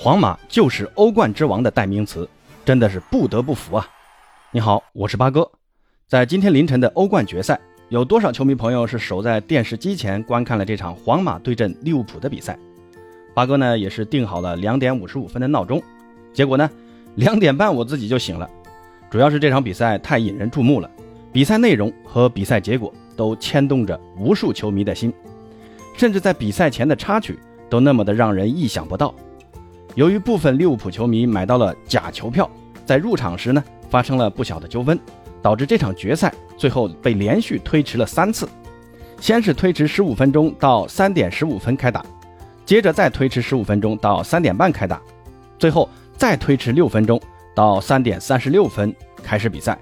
皇马就是欧冠之王的代名词，真的是不得不服啊！你好，我是八哥。在今天凌晨的欧冠决赛，有多少球迷朋友是守在电视机前观看了这场皇马对阵利物浦的比赛？八哥呢也是定好了两点五十五分的闹钟，结果呢两点半我自己就醒了。主要是这场比赛太引人注目了，比赛内容和比赛结果都牵动着无数球迷的心，甚至在比赛前的插曲都那么的让人意想不到。由于部分利物浦球迷买到了假球票，在入场时呢发生了不小的纠纷，导致这场决赛最后被连续推迟了三次。先是推迟十五分钟到三点十五分开打，接着再推迟十五分钟到三点半开打，最后再推迟六分钟到三点三十六分开始比赛。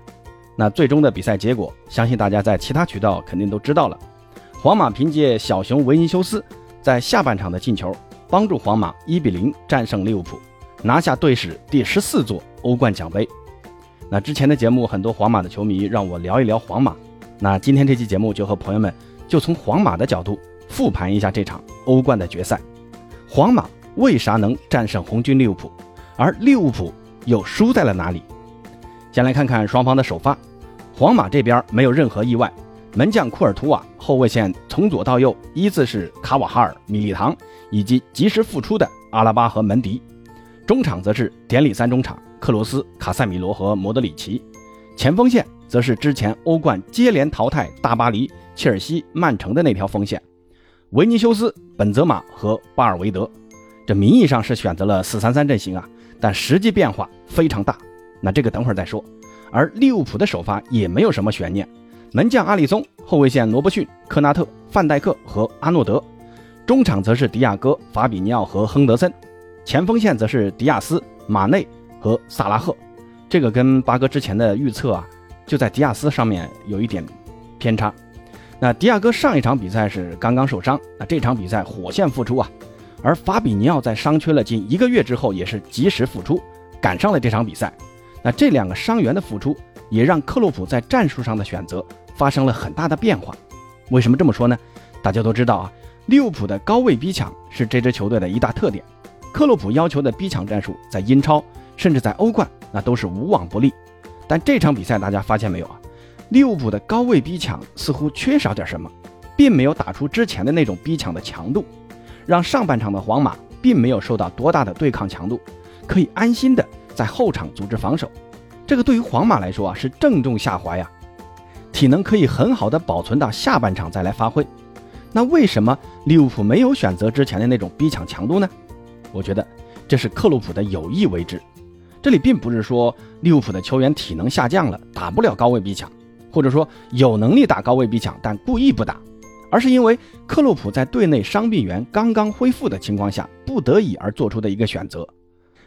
那最终的比赛结果，相信大家在其他渠道肯定都知道了。皇马凭借小熊维尼修斯在下半场的进球。帮助皇马一比零战胜利物浦，拿下队史第十四座欧冠奖杯。那之前的节目，很多皇马的球迷让我聊一聊皇马。那今天这期节目就和朋友们就从皇马的角度复盘一下这场欧冠的决赛。皇马为啥能战胜红军利物浦，而利物浦又输在了哪里？先来看看双方的首发。皇马这边没有任何意外。门将库尔图瓦，后卫线从左到右依次是卡瓦哈尔、米利唐以及及时复出的阿拉巴和门迪，中场则是典礼三中场克罗斯、卡塞米罗和莫德里奇，前锋线则是之前欧冠接连淘汰大巴黎、切尔西、曼城的那条锋线，维尼修斯、本泽马和巴尔韦德。这名义上是选择了四三三阵型啊，但实际变化非常大。那这个等会儿再说。而利物浦的首发也没有什么悬念。门将阿里松，后卫线罗伯逊、科纳特、范戴克和阿诺德，中场则是迪亚哥、法比尼奥和亨德森，前锋线则是迪亚斯、马内和萨拉赫。这个跟八哥之前的预测啊，就在迪亚斯上面有一点偏差。那迪亚哥上一场比赛是刚刚受伤，那这场比赛火线复出啊，而法比尼奥在伤缺了近一个月之后也是及时复出，赶上了这场比赛。那这两个伤员的复出，也让克洛普在战术上的选择。发生了很大的变化，为什么这么说呢？大家都知道啊，利物浦的高位逼抢是这支球队的一大特点。克洛普要求的逼抢战术，在英超甚至在欧冠那都是无往不利。但这场比赛大家发现没有啊？利物浦的高位逼抢似乎缺少点什么，并没有打出之前的那种逼抢的强度，让上半场的皇马并没有受到多大的对抗强度，可以安心的在后场组织防守。这个对于皇马来说啊，是正中下怀呀。体能可以很好的保存到下半场再来发挥，那为什么利物浦没有选择之前的那种逼抢强度呢？我觉得这是克洛普的有意为之。这里并不是说利物浦的球员体能下降了，打不了高位逼抢，或者说有能力打高位逼抢但故意不打，而是因为克洛普在队内伤病员刚刚恢复的情况下，不得已而做出的一个选择。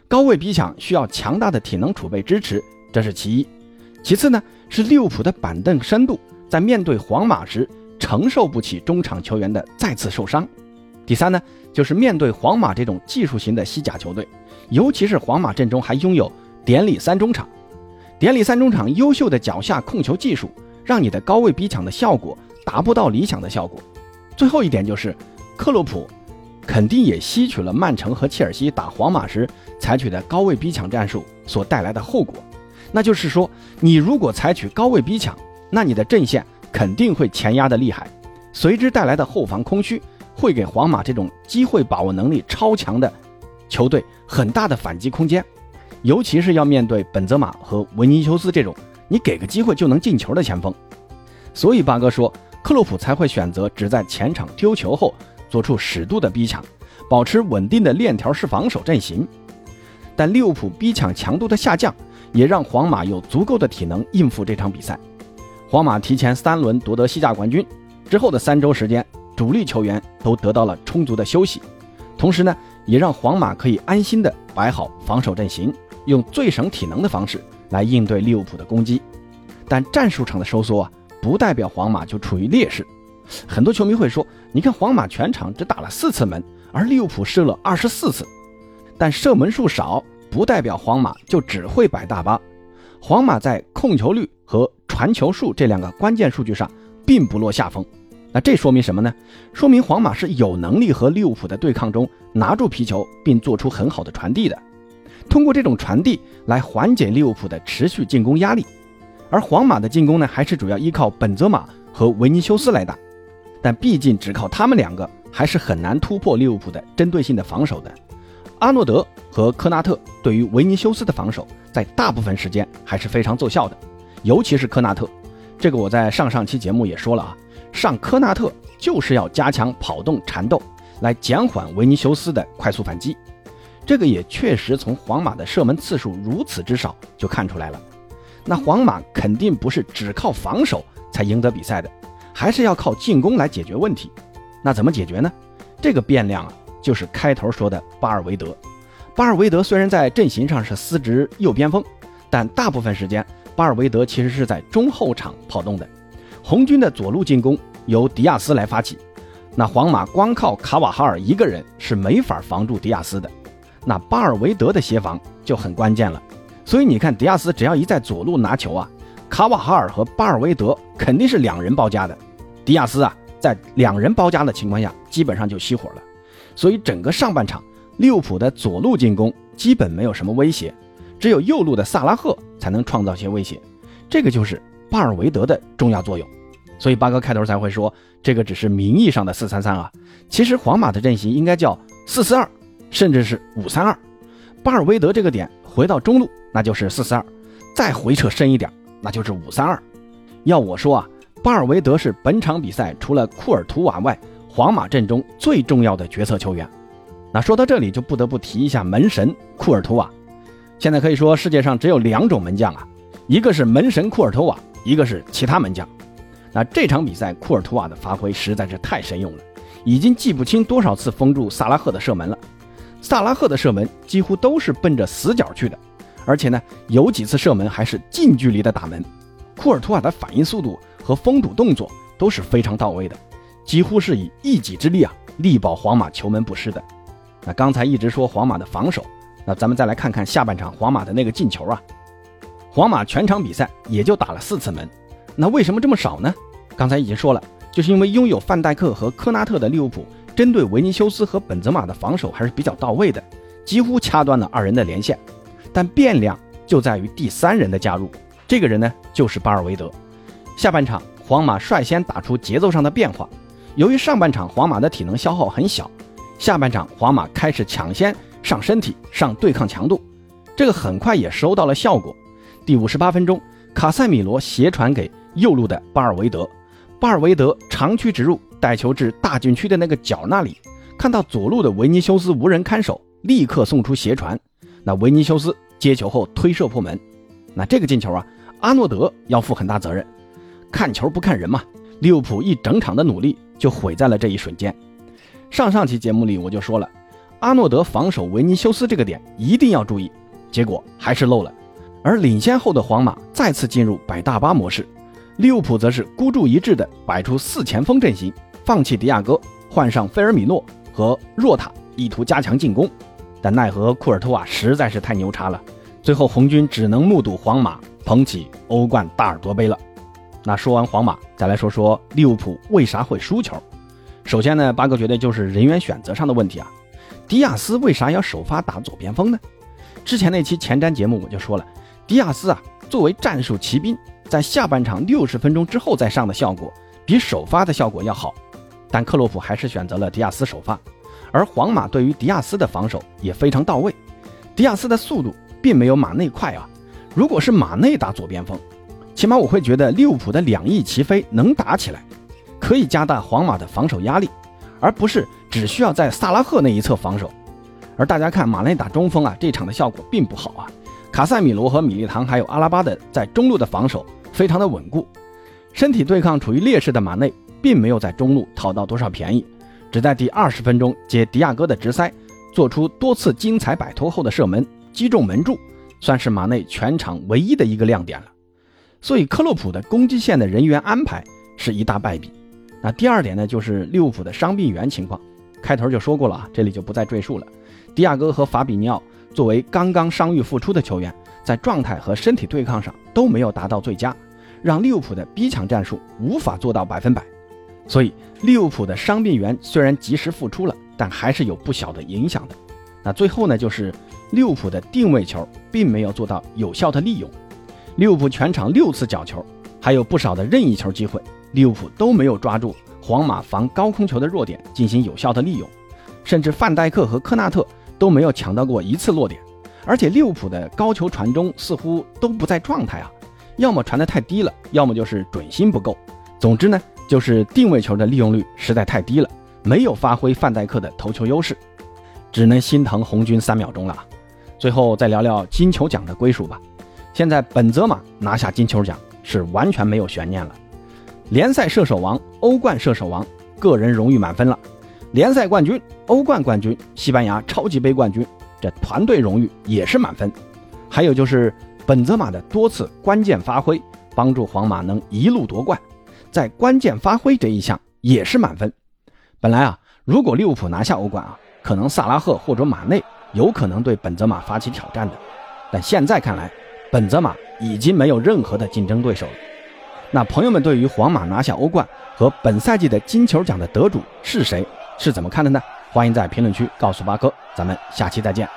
高位逼抢需要强大的体能储备支持，这是其一。其次呢，是利物浦的板凳深度在面对皇马时承受不起中场球员的再次受伤。第三呢，就是面对皇马这种技术型的西甲球队，尤其是皇马阵中还拥有典礼三中场，典礼三中场优秀的脚下控球技术，让你的高位逼抢的效果达不到理想的效果。最后一点就是，克洛普肯定也吸取了曼城和切尔西打皇马时采取的高位逼抢战术所带来的后果。那就是说，你如果采取高位逼抢，那你的阵线肯定会前压的厉害，随之带来的后防空虚，会给皇马这种机会把握能力超强的球队很大的反击空间，尤其是要面对本泽马和维尼修斯这种你给个机会就能进球的前锋。所以八哥说，克洛普才会选择只在前场丢球后做出适度的逼抢，保持稳定的链条式防守阵型。但利物浦逼抢强度的下降。也让皇马有足够的体能应付这场比赛。皇马提前三轮夺得西甲冠军之后的三周时间，主力球员都得到了充足的休息，同时呢，也让皇马可以安心的摆好防守阵型，用最省体能的方式来应对利物浦的攻击。但战术上的收缩啊，不代表皇马就处于劣势。很多球迷会说，你看皇马全场只打了四次门，而利物浦射了二十四次，但射门数少。不代表皇马就只会摆大巴，皇马在控球率和传球数这两个关键数据上并不落下风，那这说明什么呢？说明皇马是有能力和利物浦的对抗中拿住皮球，并做出很好的传递的。通过这种传递来缓解利物浦的持续进攻压力。而皇马的进攻呢，还是主要依靠本泽马和维尼修斯来打。但毕竟只靠他们两个，还是很难突破利物浦的针对性的防守的。阿诺德和科纳特对于维尼修斯的防守，在大部分时间还是非常奏效的，尤其是科纳特。这个我在上上期节目也说了啊。上科纳特就是要加强跑动缠斗，来减缓维尼修斯的快速反击。这个也确实从皇马的射门次数如此之少就看出来了。那皇马肯定不是只靠防守才赢得比赛的，还是要靠进攻来解决问题。那怎么解决呢？这个变量啊，就是开头说的巴尔韦德。巴尔韦德虽然在阵型上是司职右边锋，但大部分时间巴尔韦德其实是在中后场跑动的。红军的左路进攻由迪亚斯来发起，那皇马光靠卡瓦哈尔一个人是没法防住迪亚斯的，那巴尔维德的协防就很关键了。所以你看，迪亚斯只要一在左路拿球啊，卡瓦哈尔和巴尔维德肯定是两人包夹的。迪亚斯啊，在两人包夹的情况下，基本上就熄火了。所以整个上半场，利物浦的左路进攻基本没有什么威胁，只有右路的萨拉赫才能创造些威胁。这个就是巴尔维德的重要作用。所以八哥开头才会说，这个只是名义上的四三三啊，其实皇马的阵型应该叫四四二，甚至是五三二。巴尔韦德这个点回到中路，那就是四四二，再回撤深一点，那就是五三二。要我说啊，巴尔韦德是本场比赛除了库尔图瓦外，皇马阵中最重要的角色球员。那说到这里，就不得不提一下门神库尔图瓦。现在可以说世界上只有两种门将啊，一个是门神库尔图瓦，一个是其他门将。那这场比赛，库尔图瓦的发挥实在是太神勇了，已经记不清多少次封住萨拉赫的射门了。萨拉赫的射门几乎都是奔着死角去的，而且呢，有几次射门还是近距离的打门。库尔图瓦的反应速度和封堵动作都是非常到位的，几乎是以一己之力啊力保皇马球门不失的。那刚才一直说皇马的防守，那咱们再来看看下半场皇马的那个进球啊，皇马全场比赛也就打了四次门。那为什么这么少呢？刚才已经说了，就是因为拥有范戴克和科纳特的利物浦，针对维尼修斯和本泽马的防守还是比较到位的，几乎掐断了二人的连线。但变量就在于第三人的加入，这个人呢就是巴尔韦德。下半场，皇马率先打出节奏上的变化。由于上半场皇马的体能消耗很小，下半场皇马开始抢先上身体、上对抗强度，这个很快也收到了效果。第五十八分钟，卡塞米罗斜传给。右路的巴尔韦德，巴尔韦德长驱直入，带球至大禁区的那个角那里，看到左路的维尼修斯无人看守，立刻送出斜传。那维尼修斯接球后推射破门。那这个进球啊，阿诺德要负很大责任。看球不看人嘛，利物浦一整场的努力就毁在了这一瞬间。上上期节目里我就说了，阿诺德防守维尼修斯这个点一定要注意，结果还是漏了。而领先后的皇马再次进入摆大巴模式。利物浦则是孤注一掷地摆出四前锋阵型，放弃迪亚哥，换上菲尔米诺和若塔，意图加强进攻。但奈何库尔图瓦实在是太牛叉了，最后红军只能目睹皇马捧起欧冠大耳朵杯了。那说完皇马，再来说说利物浦为啥会输球。首先呢，八哥觉得就是人员选择上的问题啊。迪亚斯为啥要首发打左边锋呢？之前那期前瞻节目我就说了，迪亚斯啊，作为战术骑兵。在下半场六十分钟之后再上的效果比首发的效果要好，但克洛普还是选择了迪亚斯首发，而皇马对于迪亚斯的防守也非常到位。迪亚斯的速度并没有马内快啊，如果是马内打左边锋，起码我会觉得利物浦的两翼齐飞能打起来，可以加大皇马的防守压力，而不是只需要在萨拉赫那一侧防守。而大家看马内打中锋啊，这场的效果并不好啊，卡塞米罗和米利唐还有阿拉巴的在中路的防守。非常的稳固，身体对抗处于劣势的马内并没有在中路讨到多少便宜，只在第二十分钟接迪亚哥的直塞，做出多次精彩摆脱后的射门，击中门柱，算是马内全场唯一的一个亮点了。所以克洛普的攻击线的人员安排是一大败笔。那第二点呢，就是利物浦的伤病员情况，开头就说过了啊，这里就不再赘述了。迪亚哥和法比尼奥作为刚刚伤愈复出的球员。在状态和身体对抗上都没有达到最佳，让利物浦的逼抢战术无法做到百分百。所以利物浦的伤病员虽然及时复出了，但还是有不小的影响的。那最后呢，就是利物浦的定位球并没有做到有效的利用。利物浦全场六次角球，还有不少的任意球机会，利物浦都没有抓住皇马防高空球的弱点进行有效的利用，甚至范戴克和科纳特都没有抢到过一次落点。而且利物浦的高球传中似乎都不在状态啊，要么传得太低了，要么就是准心不够。总之呢，就是定位球的利用率实在太低了，没有发挥范戴克的头球优势，只能心疼红军三秒钟了。最后再聊聊金球奖的归属吧。现在本泽马拿下金球奖是完全没有悬念了，联赛射手王、欧冠射手王，个人荣誉满分了，联赛冠军、欧冠冠军、西班牙超级杯冠军。这团队荣誉也是满分，还有就是本泽马的多次关键发挥，帮助皇马能一路夺冠，在关键发挥这一项也是满分。本来啊，如果利物浦拿下欧冠啊，可能萨拉赫或者马内有可能对本泽马发起挑战的，但现在看来，本泽马已经没有任何的竞争对手了。那朋友们对于皇马拿下欧冠和本赛季的金球奖的得主是谁是怎么看的呢？欢迎在评论区告诉八哥，咱们下期再见。